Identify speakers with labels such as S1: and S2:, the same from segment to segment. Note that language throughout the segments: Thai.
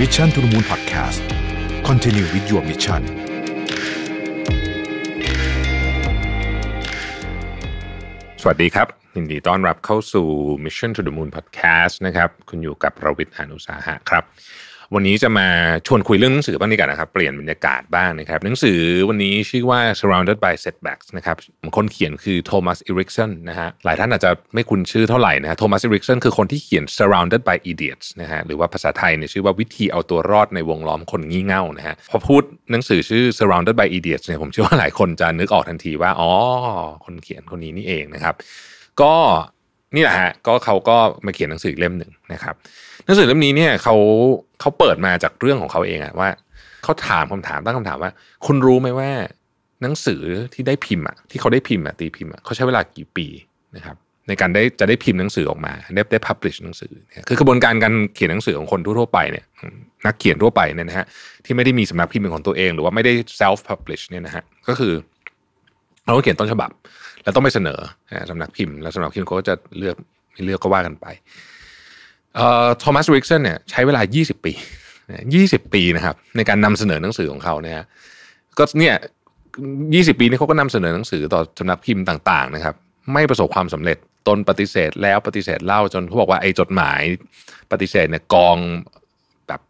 S1: Mission to the Moon Podcast continue with your mission
S2: สวัสดีครับ ยินดีต้อนรับเข้าสู่ Mission to the Moon Podcast นะครับ คุณอยู่กับผมรวิศ หาญอุตสาหะครับ วันนี้จะมาชวนคุยเรื่องหนังสือบ้างดีกว่านะครับ เปลี่ยนบรรยากาศบ้างนะครับ หนังสือวันนี้ชื่อว่า Surrounded by Setbacks นะครับคนเขียนคือโทมัสอิริกสันนะฮะหลายท่านอาจจะไม่คุ้นชื่อเท่าไหร่นะฮะโทมัสอิริกสันคือคนที่เขียน Surrounded by Idiots นะฮะหรือว่าภาษาไทยเนี่ยชื่อว่าวิธีเอาตัวรอดในวงล้อมคนงี่เง่านะฮะพอพูดหนังสือชื่อ Surrounded by Idiots เนี่ยผมเชื่อว่าหลายคนจะนึกออกทันทีว่าอ๋อคนเขียนคนนี้นี่เองนะครับก็ นี่แหละฮะก็เขาก็มาเขียนหนังสือเล่มหนึ่งนะครับหนังสือเล่มนี้เนี่ยเขาเขาเปิดมาจากเรื่องของเขาเองอะว่าเขาถามคำถามตั้งคำถามว่า คุณรู้ไหมว่า หนังสือที่ได้พิมพ์อะที่เขาได้พิมพ์อะตีพิมพ์อะเขาใช้เวลากี่ปีนะครับในการได้จะได้พิมพ์หนังสือออกมา ได้ได้พับลิชหนังสือเนี่ยคือกระบวนการการเขียนหนังสือของคนทั่วไปเนี่ยนักเขียนทั่วไปเนี่ยนะฮะที่ไม่ได้มีสำนักพิมพ์เป็นของตัวเอง หรือว่าไม่ได้ self publish เนี่ยนะฮะก็คือ เราก็เขียนต้นฉบับ แล้วต้องไปเสนอสำนักพิมพ์แล้วสำนักพิมพ์เขาก็จะเลือกไม่เลือกก็ว่ากันไปเอ่อโทมัสริกสันเนี่ยใช้เวลา 20 ปี 20 ปีนะครับในการนำเสนอหนังสือของเขาเนี่ยก็เนี่ย20 ปีนี้เขาก็นำเสนอหนังสือต่อสำนักพิมพ์ต่างๆนะครับ ไม่ประสบความสำเร็จตนปฏิเสธแล้วปฏิเสธเล่าจนเขาบอกว่าไอ้จดหมายปฏิเสธเนี่ยกองแบบ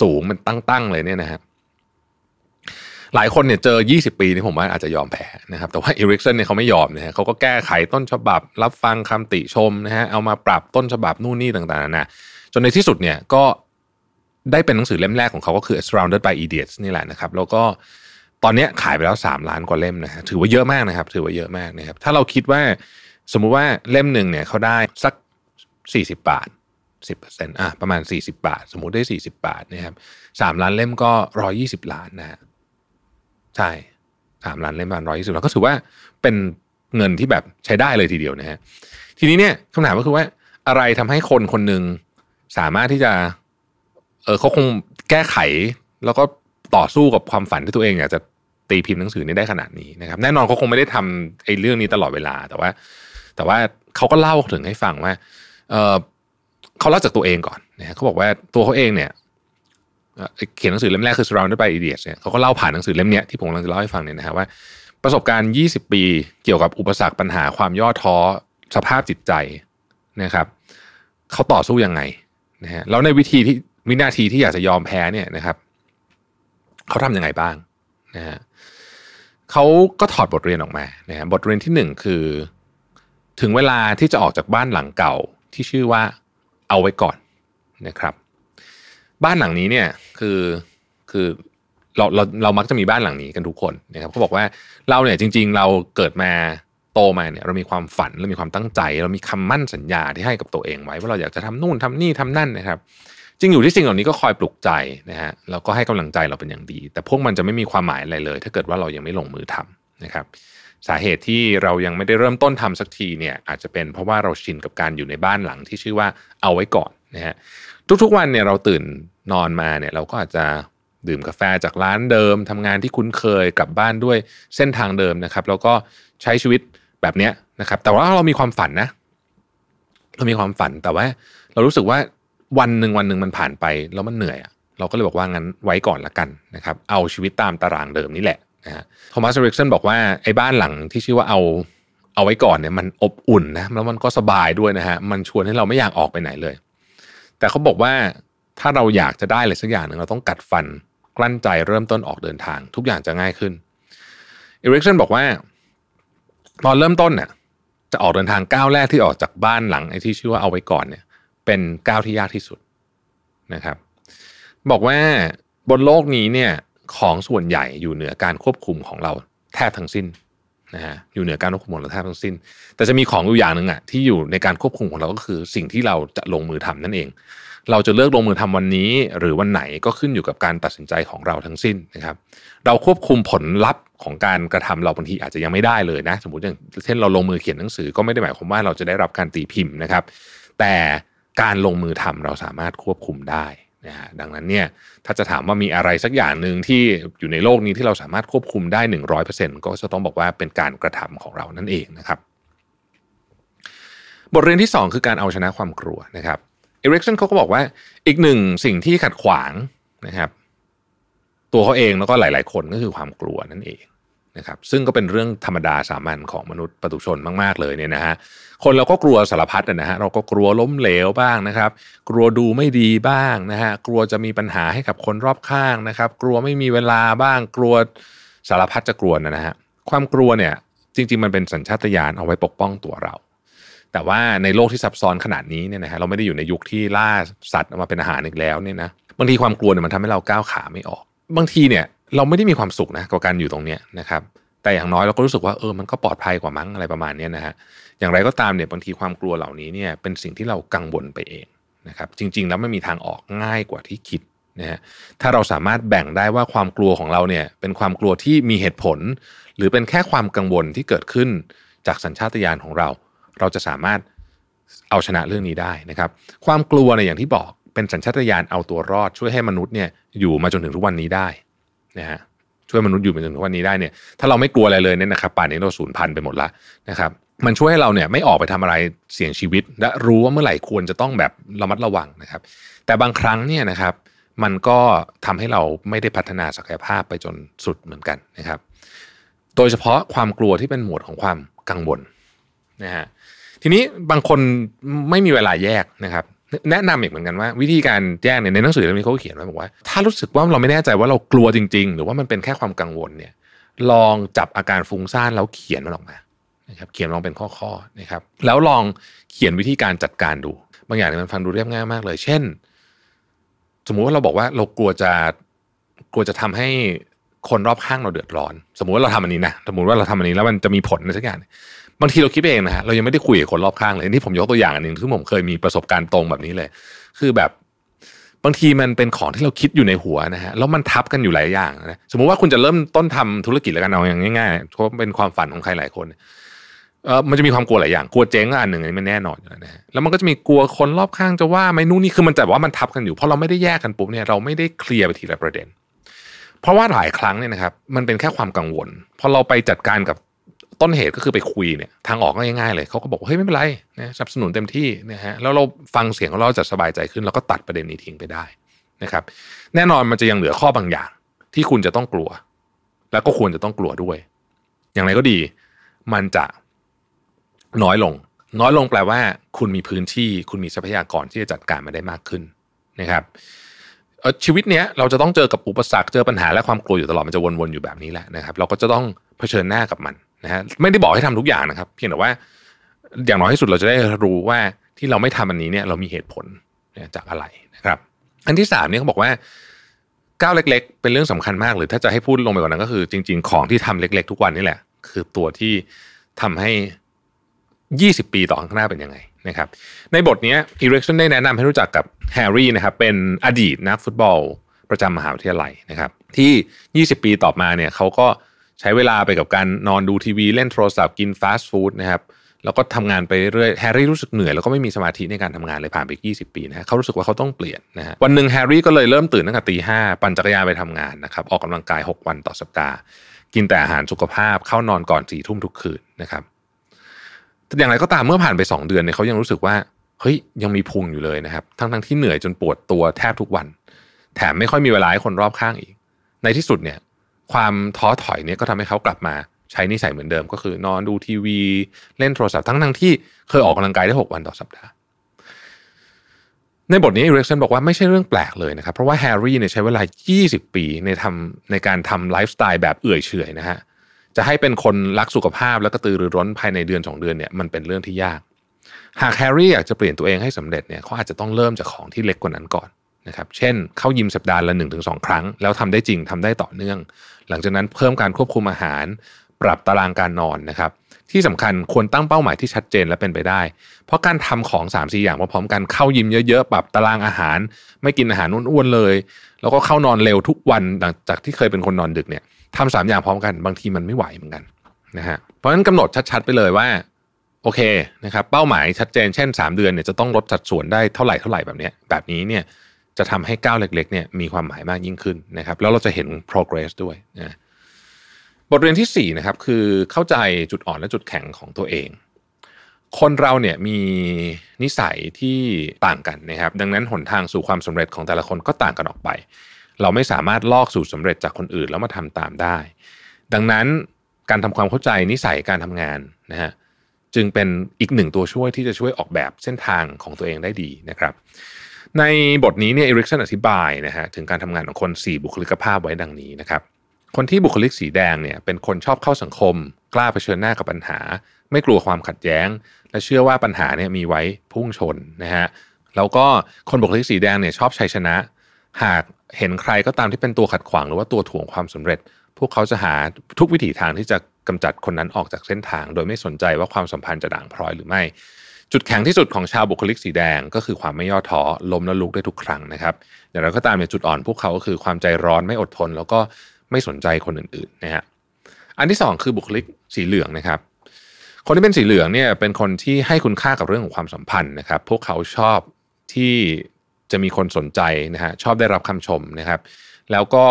S2: สูงมันตั้งๆเลยเนี่ยนะฮะ หลายคนเนี่ยเจอ 20 ปีนี่ผมว่าอาจจะยอมแพ้นะครับแต่ว่าอีริกสันเนี่ยเขาไม่ยอมนะฮะเขาก็แก้ไขต้นฉบับ รับฟังคำติชมนะฮะเอามาปรับต้นฉบับนู่นนี่ต่างๆนะจนในที่สุดเนี่ยก็ได้เป็นหนังสือเล่มแรกของเขาก็คือ Surrounded by Idiots นี่แหละนะครับ แล้วก็ตอนนี้ขายไปแล้ว 3 ล้านกว่าเล่มนะฮะถือว่าเยอะมากนะครับ ถือว่าเยอะมากนะครับ ถ้าเราคิดว่าสมมุติว่าเล่มหนึ่งเนี่ยเขาได้สัก 40 บาท 10%อะประมาณ 40 บาท สมมุติได้ 40 บาทนะครับ3ล้านเล่มก็ 120 ล้านนะฮะ ใช่สามล้านเล่มประมาณร้อยยี่สิบล้านก็ถือว่าเป็นเงินที่แบบใช้ได้เลยทีเดียวนะฮะทีนี้เนี่ยคำถามก็คือว่าอะไรทำให้คนคนหนึ่งสามารถที่จะ เออเขาคงแก้ไข แล้วก็ต่อสู้กับความฝันที่ตัวเองอยากจะตีพิมพ์หนังสือนี้ได้ขนาดนี้นะครับ แน่นอนเขาคงไม่ได้ทำไอ้เรื่องนี้ตลอดเวลา แต่ว่า แต่ว่าเขาก็เล่าถึงให้ฟังว่า เออเขาเล่าจากตัวเองก่อนนะเขาบอกว่าตัวเขาเองเนี่ย เขียนหนังสือเล่มแรกคือ Surrounded by Idiots เนี่ยเขาก็เล่าผ่านหนังสือเล่มนี้ที่ผมกำลังจะเล่าให้ฟังเนี่ยนะฮะว่าประสบการณ์ 20 ปีเกี่ยวกับอุปสรรคปัญหาความย่อท้อสภาพจิตใจนะครับเขาต่อสู้ยังไงนะฮะแล้วในวิธีที่วินาทีที่อยากจะยอมแพ้เนี่ยนะครับเขาทำยังไงบ้างนะฮะเขาก็ถอดบทเรียนออกมานะฮะบทเรียนที่หนึ่งคือ ถึงเวลาที่จะออกจากบ้านหลังเก่าที่ชื่อว่าเอาไว้ก่อนนะครับ บ้านหลังนี้เนี่ยคือคือเราเราเรามักจะมีบ้านหลังนี้กันทุกคนนะครับเขาบอกว่าเราเนี่ยจริง ๆ เราเกิดมาโตมาเนี่ยเรามีความฝันเรามีความตั้งใจ เรามีคำมั่นสัญญาที่ให้กับตัวเองไว้ว่าเราอยากจะทำนู่นทำนี่ทำนั่นนะครับจริงอยู่ที่สิ่งเหล่านี้ก็คอยปลุกใจนะฮะแล้วก็ให้กำลังใจเราเป็นอย่างดี แต่พวกมันจะไม่มีความหมายอะไรเลย ถ้าเกิดว่าเรายังไม่ลงมือทำนะครับ สาเหตุที่เรายังไม่ได้เริ่มต้นทำสักทีเนี่ยอาจจะเป็นเพราะว่าเราชินกับการอยู่ในบ้านหลังที่ชื่อว่าเอาไว้ก่อนนะฮะทุกๆวันเนี่ยเราตื่น นอนมาเนี่ยเราก็อาจจะดื่มกาแฟจากร้านเดิมทำงานที่คุ้นเคยกลับบ้านด้วยเส้นทางเดิมนะครับแล้วก็ใช้ชีวิตแบบเนี้ยนะครับ แต่ว่าเรามีความฝันนะ เรามีความฝันแต่ว่า เรารู้สึกว่าวันหนึ่งวันหนึ่งมันผ่านไปแล้วมันเหนื่อยอะเราก็เลยบอกว่างั้นไว้ก่อนละกันนะครับ เอาชีวิตตามตารางเดิมนี่แหละนะฮะโทมัสเริกสันบอกว่าไอ้บ้านหลังที่ชื่อว่าเอาเอาไว้ก่อนเนี่ยมันอบอุ่นนะแล้วมันก็สบายด้วยนะฮะมันชวนให้เราไม่อยากออกไปไหนเลย แต่เขาบอกว่า ถ้าเราอยากจะได้อะไรสักอย่างหนึ่งเราต้องกัดฟันกลั้นใจเริ่มต้นออกเดินทาง ทุกอย่างจะง่ายขึ้นเอริกสันบอกว่า ตอนเริ่มต้นเนี่ยจะออกเดินทางก้าวแรกที่ออกจากบ้านหลังไอ้ที่ชื่อว่าเอาไว้ก่อนเนี่ย เป็นก้าวที่ยากที่สุดนะครับ บอกว่าบนโลกนี้เนี่ยของส่วนใหญ่อยู่เหนือการควบคุมของเราแทบทั้งสิ้น นะฮะอยู่เหนือการควบคุมของเราแทบทั้งสิ้น แต่จะมีของอยู่อย่างหนึ่งอะที่อยู่ในการควบคุมของเราก็คือสิ่งที่เราจะลงมือทำนั่นเอง เราจะเลือกลงมือทำวันนี้ หรือวันไหนก็ขึ้นอยู่กับการตัดสินใจของเราทั้งสิ้นนะครับ เราควบคุมผลลัพธ์ของการกระทำเราบางทีอาจจะยังไม่ได้เลยนะ สมมติอย่างเช่นเราลงมือเขียนหนังสือก็ไม่ได้หมายความว่าเราจะได้รับการตีพิมพ์นะครับ แต่การลงมือทำเราสามารถควบคุมได้ นะฮะดังนั้นเนี่ยถ้าจะถามว่ามีอะไรสักอย่างหนึ่งที่อยู่ในโลกนี้ที่เราสามารถควบคุมได้หนึ่งร้อยเปอร์เซ็นก็จะต้องบอกว่าเป็นการกระทำของเรานั่นเองนะครับ บทเรียนที่ 2 คือการเอาชนะความกลัวนะครับเอริกสันเขาก็บอกว่าอีกหนึ่งสิ่งที่ขัดขวางนะครับ ตัวเขาเองแล้วก็หลาย ๆ คนก็คือความกลัวนั่นเอง นะครับซึ่งก็เป็นเรื่องธรรมดาสามัญของมนุษย์ปตุชนมากๆเลยเนี่ยนะฮะคนเราก็กลัวสารพัดนะฮะเราก็กลัวล้มเหลวบ้างนะครับ กลัวดูไม่ดีบ้างนะฮะกลัวจะมีปัญหาให้กับคนรอบข้างนะครับ กลัวไม่มีเวลาบ้าง กลัวสารพัดจะกลัวนะฮะความกลัวเนี่ยจริง ๆ มันเป็นสัญชาตญาณเอาไว้ปกป้องตัวเรา แต่ว่าในโลกที่ซับซ้อนขนาดนี้เนี่ยนะฮะเราไม่ได้อยู่ในยุคที่ล่าสัตว์มาเป็นอาหารอีกแล้วเนี่ยนะบางทีความกลัวเนี่ยมันทำให้เราก้าวขาไม่ออก บางทีเนี่ย เราไม่ได้มีความสุขนะกับการอยู่ตรงเนี้ยนะครับแต่อย่างน้อยเราก็รู้สึกว่าเออมันก็ปลอดภัยกว่ามั้งอะไรประมาณนี้นะฮะอย่างไรก็ตามเนี่ยบางทีความกลัวเหล่านี้เนี่ยเป็นสิ่งที่เรากังวลไปเองนะครับจริง ๆ แล้วไม่มีทางออกง่ายกว่าที่คิดนะฮะถ้าเราสามารถแบ่งได้ว่าความกลัวของเราเนี่ยเป็นความกลัวที่มีเหตุผล หรือเป็นแค่ความกังวลที่เกิดขึ้นจากสัญชาตญาณของเรา เราจะสามารถเอาชนะเรื่องนี้ได้นะครับ ความกลัวเนี่ยอย่างที่บอกเป็นสัญชาตญาณเอาตัวรอดช่วยให้มนุษย์เนี่ยอยู่มาจนถึงทุกวันนี้ได้ นะฮะช่วยมนุษย์อยู่มาจนถึงทุกวันนี้ได้เนี่ยถ้าเราไม่กลัวอะไรเลยเนี่ยนะครับป่านนี้เราสูญพันธุ์ไปหมดละนะครับมันช่วยให้เราเนี่ยไม่ออกไปทำอะไรเสี่ยงชีวิต และรู้ว่าเมื่อไหร่ควรจะต้องแบบระมัดระวังนะครับ แต่บางครั้งเนี่ยนะครับมันก็ทำให้เราไม่ได้พัฒนาศักยภาพไปจนสุดเหมือนกันนะครับ โดยเฉพาะความกลัวที่เป็นหมวดของความกังวลนะฮะทีนี้บางคนไม่มีเวลาแยกนะครับ แนะนำอีกเหมือนกันว่า วิธีการแยกเนี่ยในหนังสือเล่มนี้เขาเขียนไว้บอกว่า ถ้ารู้สึกว่าเราไม่แน่ใจว่าเรากลัวจริง ๆ หรือว่ามันเป็นแค่ความกังวลเนี่ยลองจับอาการฟุ้งซ่านแล้วเขียนมันออกมานะครับเขียนลองเป็นข้อๆนะครับแล้วลองเขียนวิธีการจัดการดู บางอย่างเนี่ยมันฟังดูเรียบง่ายมากเลย เช่น สมมุติว่าเราบอกว่าเรากลัวจะกลัวจะทำให้คนรอบข้างเราเดือดร้อน สมมุติว่าเราทำอันนี้นะสมมุติว่าเราทำอันนี้แล้วมันจะมีผลในสักอย่าง บางทีเราคิดเองนะฮะเรายังไม่ได้คุยกับคนรอบข้างเลยนี่ผมยกตัวอย่างอันหนึ่งที่ผมเคยมีประสบการณ์ตรงแบบนี้เลย คือแบบบางทีมันเป็นของที่เราคิดอยู่ในหัวนะฮะแล้วมันทับกันอยู่หลายอย่างนะสมมุติว่าคุณจะเริ่มต้นทำธุรกิจแล้วกันเอาอย่างง่ายๆเพราะเป็นความฝันของใครหลายคนเออมันจะมีความกลัวหลายอย่างกลัวเจ๊งอันหนึ่งอันนี้มันแน่นอนอยู่แล้วนะฮะแล้วมันก็จะมีกลัวคนรอบข้างจะว่าไม่นู่นนี่คือมันแต่ว่ามันทับกันอยู่เพราะเราไม่ได้แยกกันปุ๊บเนี่ยเราไม่ได้เคลียร์ไปทีละประเด็น เพราะว่าหลายครั้งเนี่ยนะครับ มันเป็นแค่ความกังวลพอเราไปจัดการกับ ต้นเหตุก็คือไปคุยเนี่ยทางออกก็ง่ายๆเลยเขาก็บอกเฮ้ยไม่เป็นไรนะสนับสนุนเต็มที่นะฮะแล้วเราฟังเสียงของเราจะสบายใจขึ้นเราก็ตัดประเด็นนี้ทิ้งไปได้นะครับแน่นอนมันจะยังเหลือข้อบางอย่างที่คุณจะต้องกลัว แล้วก็ควรจะต้องกลัวด้วย อย่างไรก็ดี มันจะน้อยลง น้อยลงแปลว่า คุณมีพื้นที่ คุณมีทรัพยากรที่จะจัดการมาได้มากขึ้นนะครับชีวิตเนี้ยเราจะต้องเจอกับอุปสรรคเจอปัญหาและความกลัวอยู่ตลอดมันจะวนๆอยู่แบบนี้แหละนะครับ เราก็จะต้องเผชิญหน้ากับมัน นะฮะไม่ได้บอกให้ทำทุกอย่างนะครับ เพียงแต่ว่า อย่างน้อยที่สุดเราจะได้รู้ว่าที่เราไม่ทำอันนี้เนี่ยเรามีเหตุผลจากอะไรนะครับ อันที่สามเนี่ยเขาบอกว่าก้าวเล็ก ๆ เป็นเรื่องสำคัญมากหรือถ้าจะให้พูดลงไปกว่านั้นก็คือ จริง ๆ ของที่ทำเล็ก ๆ ทุกวันนี่แหละ คือตัวที่ทำให้ยี่สิบปีต่อข้างหน้าเป็นยังไงนะครับ ในบทนี้อีริกสันได้แนะนำให้รู้จักกับแฮร์รี่นะครับเป็นอดีตนักฟุตบอลประจำมหาวิทยาลัยนะครับ ที่ 20 ปีต่อมาเนี่ยเขาก็ ใช้เวลาไปกับการนอนดูทีวีเล่นโทรศัพท์กินฟาสต์ฟู้ดนะครับแล้วก็ทำงานไปเรื่อยแฮร์รี่รู้สึกเหนื่อยแล้วก็ไม่มีสมาธิในการทำงานเลยผ่านไป 20 ปีนะฮะเขารู้สึกว่าเขาต้องเปลี่ยนนะฮะวันหนึ่งแฮร์รี่ก็เลยเริ่มตื่นตั้งแต่ตีห้าปั่นจักรยานไปทำงานนะครับออกกำลังกาย 6 วันต่อสัปดาห์ กินแต่อาหารสุขภาพเข้านอนก่อนสี่ทุ่มทุกคืนนะครับแต่อย่างไรก็ตามเมื่อผ่านไป 2 เดือนเนี่ยเขายังรู้สึกว่าเฮ้ยยังมีพุงอยู่เลยนะครับทั้งทั้งที่เหนื่อยจนปวดตัวแทบทุกวัน แถมไม่ค่อยมีเวลาให้คนรอบข้างอีก ในที่สุดเนี่ย ความท้อถอยเนี่ยก็ทำให้เขากลับมาใช้นิสัยเหมือนเดิมก็คือนอนดูทีวีเล่นโทรศัพท์ทั้งทั้งที่เคยออกกำลังกายได้ 6 วันต่อสัปดาห์ ในบทนี้อีเร็กชันบอกว่าไม่ใช่เรื่องแปลกเลยนะครับ เพราะว่าแฮร์รี่เนี่ยใช้เวลา 20 ปีในทำในการทำไลฟ์สไตล์แบบเอื่อยเฉยนะฮะจะให้เป็นคนรักสุขภาพแล้วก็ตือรือร้นภายในเดือน 2 เดือนเนี่ยมันเป็นเรื่องที่ยาก หากแฮร์รี่อยากจะเปลี่ยนตัวเองให้สำเร็จเนี่ยเขาอาจจะต้องเริ่มจากของที่เล็กกว่านั้นก่อน นะครับเช่นเข้ายิมสัปดาห์ละ1-2 ครั้ง แล้วทำได้จริงทำได้ต่อเนื่อง หลังจากนั้นเพิ่มการควบคุมอาหาร ปรับตารางการนอนนะครับที่สำคัญควรตั้งเป้าหมายที่ชัดเจนและเป็นไปได้ เพราะการทำของ3ามสี่อย่างพร้อมกันเข้ายิมเยอะๆ ปรับตารางอาหาร ไม่กินอาหารอ้วนๆเลย แล้วก็เข้านอนเร็วทุกวันหลังจากที่เคยเป็นคนนอนดึกเนี่ยทำสามอย่างพร้อมกันบางทีมันไม่ไหวเหมือนกันนะฮะเพราะฉะนั้นกำหนดชัดๆไปเลยว่าโอเคนะครับเป้าหมายชัดเจนเช่น 3 เดือนเนี่ยจะต้องลดสัดส่วนได้เท่าไหร่เท่าไหร่แบบนี้แบบนี้เนี่ย จะทำให้ก้าวเล็กๆเนี่ยมีความหมายมากยิ่งขึ้นนะครับ แล้วเราจะเห็น progress ด้วยนะบทเรียนที่4นะครับคือเข้าใจจุดอ่อนและจุดแข็งของตัวเอง คนเราเนี่ยมีนิสัยที่ต่างกันนะครับ ดังนั้นหนทางสู่ความสำเร็จของแต่ละคนก็ต่างกันออกไป เราไม่สามารถลอกสูตรสำเร็จจากคนอื่นแล้วมาทำตามได้ ดังนั้นการทำความเข้าใจนิสัยการทำงานนะฮะจึงเป็นอีกหนึ่งตัวช่วยที่จะช่วยออกแบบเส้นทางของตัวเองได้ดีนะครับ ในบทนี้เนี่ยเอริกสันอธิบายนะฮะถึงการทำงานของคน 4 บุคลิกภาพไว้ดังนี้นะครับ คนที่บุคลิกสีแดงเนี่ยเป็นคนชอบเข้าสังคม กล้าเผชิญหน้ากับปัญหา ไม่กลัวความขัดแย้ง และเชื่อว่าปัญหาเนี่ยมีไว้พุ่งชนนะฮะแล้วก็คนบุคลิกสีแดงเนี่ยชอบชัยชนะ หากเห็นใครก็ตามที่เป็นตัวขัดขวางหรือว่าตัวถ่วงความสำเร็จ พวกเขาจะหาทุกวิถีทางที่จะกำจัดคนนั้นออกจากเส้นทาง โดยไม่สนใจว่าความสัมพันธ์จะด่างพร้อยหรือไม่ จุดแข็งที่สุดของชาวบุคลิกสีแดงก็คือความไม่ย่อท้อล้มแล้วลุกได้ทุกครั้งนะครับอย่างไรก็ตามเนี่ยจุดอ่อนพวกเขาก็คือความใจร้อนไม่อดทน แล้วก็ไม่สนใจคนอื่นๆนะฮะอันที่สองคือบุคลิกสีเหลืองนะครับ คนที่เป็นสีเหลืองเนี่ยเป็นคนที่ให้คุณค่ากับเรื่องของความสัมพันธ์นะครับ พวกเขาชอบที่จะมีคนสนใจนะฮะชอบได้รับคำชมนะครับ แล้วก็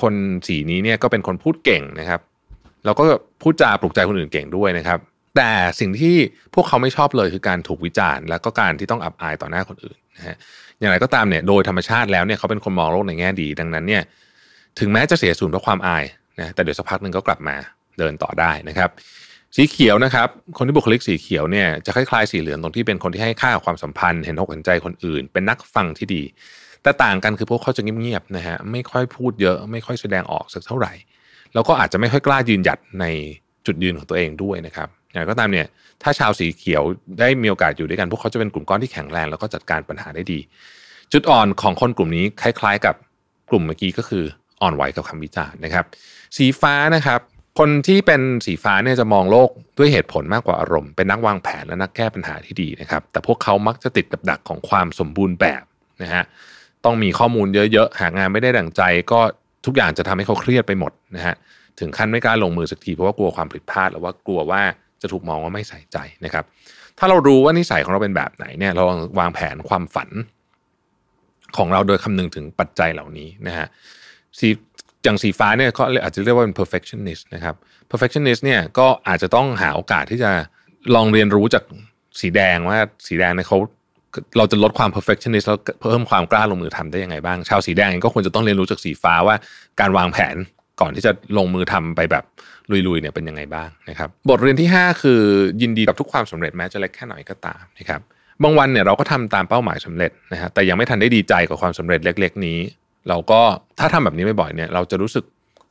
S2: คนสีนี้เนี่ยก็เป็นคนพูดเก่งนะครับแล้วก็พูดจาปลุกใจคนอื่นเก่งด้วยนะครับ แต่สิ่งที่พวกเขาไม่ชอบเลยคือการถูกวิจารณ์ แล้วก็การที่ต้องอับอายต่อหน้าคนอื่นนะฮะอย่างไรก็ตามเนี่ยโดยธรรมชาติแล้วเนี่ยเขาเป็นคนมองโลกในแง่ดี ดังนั้นเนี่ยถึงแม้จะเสียสูญเพราะความอายนะแต่เดี๋ยวสักพักหนึ่งก็กลับมาเดินต่อได้นะครับสีเขียวนะครับ คนที่บุคลิกสีเขียวเนี่ยจะคล้ายๆสีเหลืองตรงที่เป็นคนที่ให้ค่าความสัมพันธ์ เห็นอกเห็นใจคนอื่น เป็นนักฟังที่ดี แต่ต่างกันคือพวกเขาจะเงียบๆนะฮะไม่ค่อยพูดเยอะ ไม่ค่อยแสดงออกสักเท่าไหร่ แล้วก็อาจจะไม่ค่อยกล้ายืนหยัดในจุดยืนของตัวเองด้วยนะครับ อย่างก็ตามเนี่ยถ้าชาวสีเขียวได้มีโอกาสอยู่ด้วยกัน พวกเขาจะเป็นกลุ่มก้อนที่แข็งแรง แล้วก็จัดการปัญหาได้ดี จุดอ่อนของคนกลุ่มนี้คล้าย ๆ กับกลุ่มเมื่อกี้ก็คืออ่อนไหวกับคำวิจารณ์นะครับ สีฟ้านะครับ คนที่เป็นสีฟ้าเนี่ยจะมองโลกด้วยเหตุผลมากกว่าอารมณ์ เป็นนักวางแผนและนักแก้ปัญหาที่ดีนะครับ แต่พวกเขามักจะติดกับดักของความสมบูรณ์แบบนะฮะต้องมีข้อมูลเยอะๆ หางานไม่ได้ดั่งใจก็ทุกอย่างจะทำให้เขาเครียดไปหมดนะฮะถึงขั้นไม่กล้าลงมือสักทีเพราะว่ากลัวความผิดพลาดหรือว่ากลัวว่า จะถูกมองว่าไม่ใส่ใจนะครับ ถ้าเรารู้ว่านิสัยของเราเป็นแบบไหนเนี่ยเราวางแผนความฝันของเราโดยคำนึงถึงปัจจัยเหล่านี้นะฮะสีอย่างสีฟ้าเนี่ยเขาอาจจะเรียกว่าเป็น perfectionist นะครับ perfectionist เนี่ยก็อาจจะต้องหาโอกาสที่จะลองเรียนรู้จากสีแดงว่าสีแดงเนี่ยเขาเราจะลดความ perfectionist แล้วเพิ่มความกล้าลงมือทำได้ยังไงบ้าง ชาวสีแดงก็ควรจะต้องเรียนรู้จากสีฟ้าว่าการวางแผน ก่อนที่จะลงมือทำไปแบบลุยๆเนี่ยเป็นยังไงบ้างนะครับ บทเรียนที่ 5 คือยินดีกับทุกความสำเร็จแม้จะเล็กแค่ไหนก็ตามนะครับบางวันเนี่ยเราก็ทำตามเป้าหมายสำเร็จนะฮะแต่ยังไม่ทันได้ดีใจกับความสำเร็จเล็ก ๆ นี้ เราก็ถ้าทำแบบนี้บ่อยๆเนี่ยเราจะรู้สึก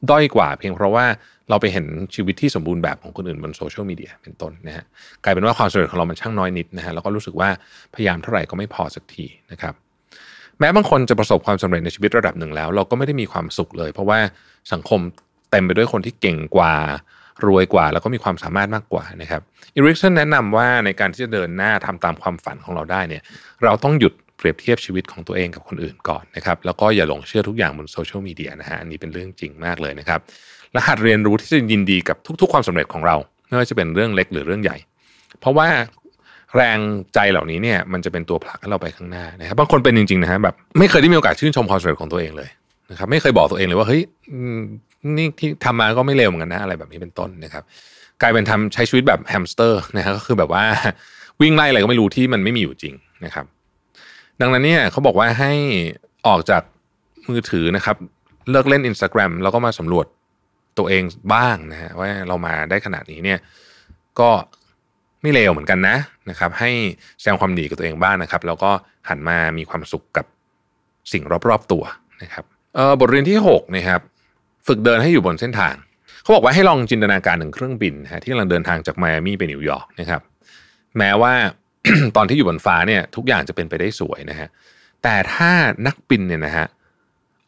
S2: ด้อยกว่า เพียงเพราะว่าเราไปเห็นชีวิตที่สมบูรณ์แบบของคนอื่นบนโซเชียลมีเดียเป็นต้นนะฮะกลายเป็นว่าความสำเร็จของเรามันช่างน้อยนิดนะฮะแล้วก็รู้สึกว่าพยายามเท่าไหร่ก็ไม่พอสักทีนะครับ แม้บางคนจะประสบความสำเร็จในชีวิตระดับหนึ่งแล้ว เราก็ไม่ได้มีความสุขเลย เพราะว่าสังคมเต็มไปด้วยคนที่เก่งกว่ารวยกว่า แล้วก็มีความสามารถมากกว่านะครับอีริกสันแนะนำว่าในการที่จะเดินหน้าทำตามความฝันของเราได้เนี่ย เราต้องหยุดเปรียบเทียบชีวิตของตัวเองกับคนอื่นก่อนนะครับ แล้วก็อย่าหลงเชื่อทุกอย่างบนโซเชียลมีเดียนะฮะอันนี้เป็นเรื่องจริงมากเลยนะครับและหัดเรียนรู้ที่จะยินดีกับทุก ๆ ความสำเร็จของเราไม่ว่าจะเป็นเรื่องเล็กหรือเรื่องใหญ่ เพราะว่า แรงใจเหล่านี้เนี่ยมันจะเป็นตัวผลักให้เราไปข้างหน้านะครับบางคนเป็นจริงๆนะฮะแบบไม่เคยได้มีโอกาสชื่นชมความสำเร็จของตัวเองเลยนะครับไม่เคยบอกตัวเองเลยว่าเฮ้ยนี่ที่ทำมาก็ไม่เร็วเหมือนกันนะอะไรแบบนี้เป็นต้นนะครับ กลายเป็นทำใช้ชีวิตแบบแฮมสเตอร์นะฮะก็คือแบบว่าวิ่งไล่อะไรก็ไม่รู้ที่มันไม่มีอยู่จริงนะครับ ดังนั้นเนี่ยเขาบอกว่าให้ออกจากมือถือนะครับ เลิกเล่น Instagram แล้วก็มาสำรวจตัวเองบ้างนะฮะว่าเรามาได้ขนาดนี้เนี่ย ก็ ไม่เลวเหมือนกันนะนะครับ ให้แสดงความดีกับตัวเองบ้างนะครับ แล้วก็หันมามีความสุขกับสิ่งรอบๆตัวนะครับบทเรียนที่6นะครับฝึกเดินให้อยู่บนเส้นทาง เขาบอกว่าให้ลองจินตนาการถึงเครื่องบินฮะที่กำลังเดินทางจากไมอามี่ไปนิวยอร์กนะครับแม้ว่าตอนที่อยู่บนฟ้าเนี่ยทุกอย่างจะเป็นไปได้สวยนะฮะแต่ถ้านักบินเนี่ยนะฮะ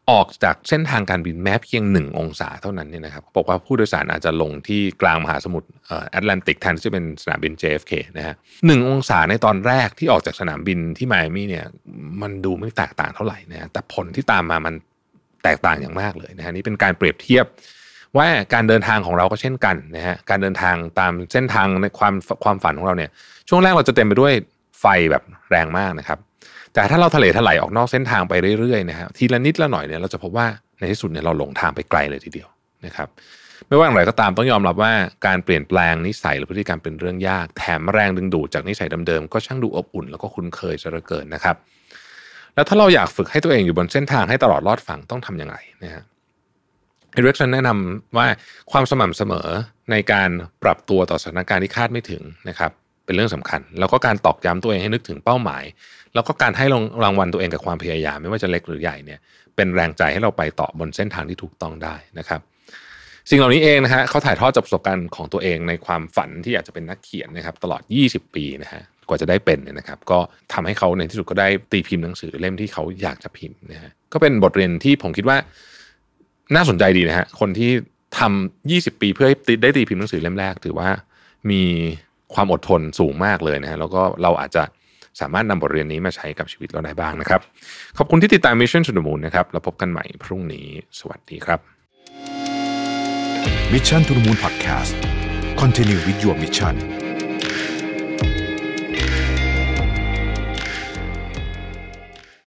S2: ออกจากเส้นทางการบินแม้เพียงหนึ่งองศาเท่านั้นเนี่ยนะครับบอกว่าผู้โดยสารอาจจะลงที่กลางมหาสมุทรแอตแลนติกแทนที่จะเป็นสนามบิน JFK นะฮะหนึ่งองศาในตอนแรกที่ออกจากสนามบินที่ไมอามี่เนี่ยมันดูไม่แตกต่างเท่าไหร่นะฮะแต่ผลที่ตามมามันแตกต่างอย่างมากเลยนะฮะนี่เป็นการเปรียบเทียบว่าการเดินทางของเราก็เช่นกันนะฮะการเดินทางตามเส้นทางในความความฝันของเราเนี่ยช่วงแรกเราจะเต็มไปด้วยไฟแบบแรงมากนะครับ แต่ถ้าเราทะเลถลายออกนอกเส้นทางไปเรื่อยๆนะฮะทีละนิดละหน่อยเนี่ยเราจะพบว่าในที่สุดเนี่ยเราหลงทางไปไกลเลยทีเดียวนะครับไม่ว่าอะไรก็ตามต้องยอมรับว่าการเปลี่ยนแปลงนิสัยหรือพฤติกรรมเป็นเรื่องยาก แถมแรงดึงดูดจากนิสัยเดิมๆก็ช่างดูอบอุ่นแล้วก็คุ้นเคยจะเหลือเกินนะครับ แล้วถ้าเราอยากฝึกให้ตัวเองอยู่บนเส้นทางให้ตลอดรอดฝั่งต้องทำยังไงนะฮะเอริกสันแนะนำว่าความสม่ำเสมอในการปรับตัวต่อสถานการณ์ที่คาดไม่ถึงนะครับ เป็นเรื่องสำคัญ แล้วก็การตอกย้ำตัวเองให้นึกถึงเป้าหมาย แล้วก็การให้รางวัลตัวเองกับความพยายาม ไม่ว่าจะเล็กหรือใหญ่เนี่ยเป็นแรงใจให้เราไปต่อบนเส้นทางที่ถูกต้องได้นะครับสิ่งเหล่านี้เองนะฮะเขาถ่ายทอดจากประสบการณ์ของตัวเองในความฝันที่อยากจะเป็นนักเขียนนะครับตลอด 20 ปีนะฮะกว่าจะได้เป็นเนี่ยนะครับ ก็ทำให้เขาในที่สุดก็ได้ตีพิมพ์หนังสือเล่มที่เขาอยากจะพิมพ์นะฮะก็เป็นบทเรียนที่ผมคิดว่าน่าสนใจดีนะฮะคนที่ทำ20 ปีเพื่อให้ได้ตีพิมพ์หนังสือเล่มแรก ถือว่ามี ความอดทนสูงมากเลยนะฮะแล้วก็เราอาจจะสามารถนำบทเรียนนี้มาใช้กับชีวิตเราได้บ้างนะครับ ขอบคุณที่ติดตาม Mission to the Moon นะครับแล้วพบกันใหม่พรุ่งนี้ สวัสดีครับ
S1: Mission to the Moon Podcast Continue with your mission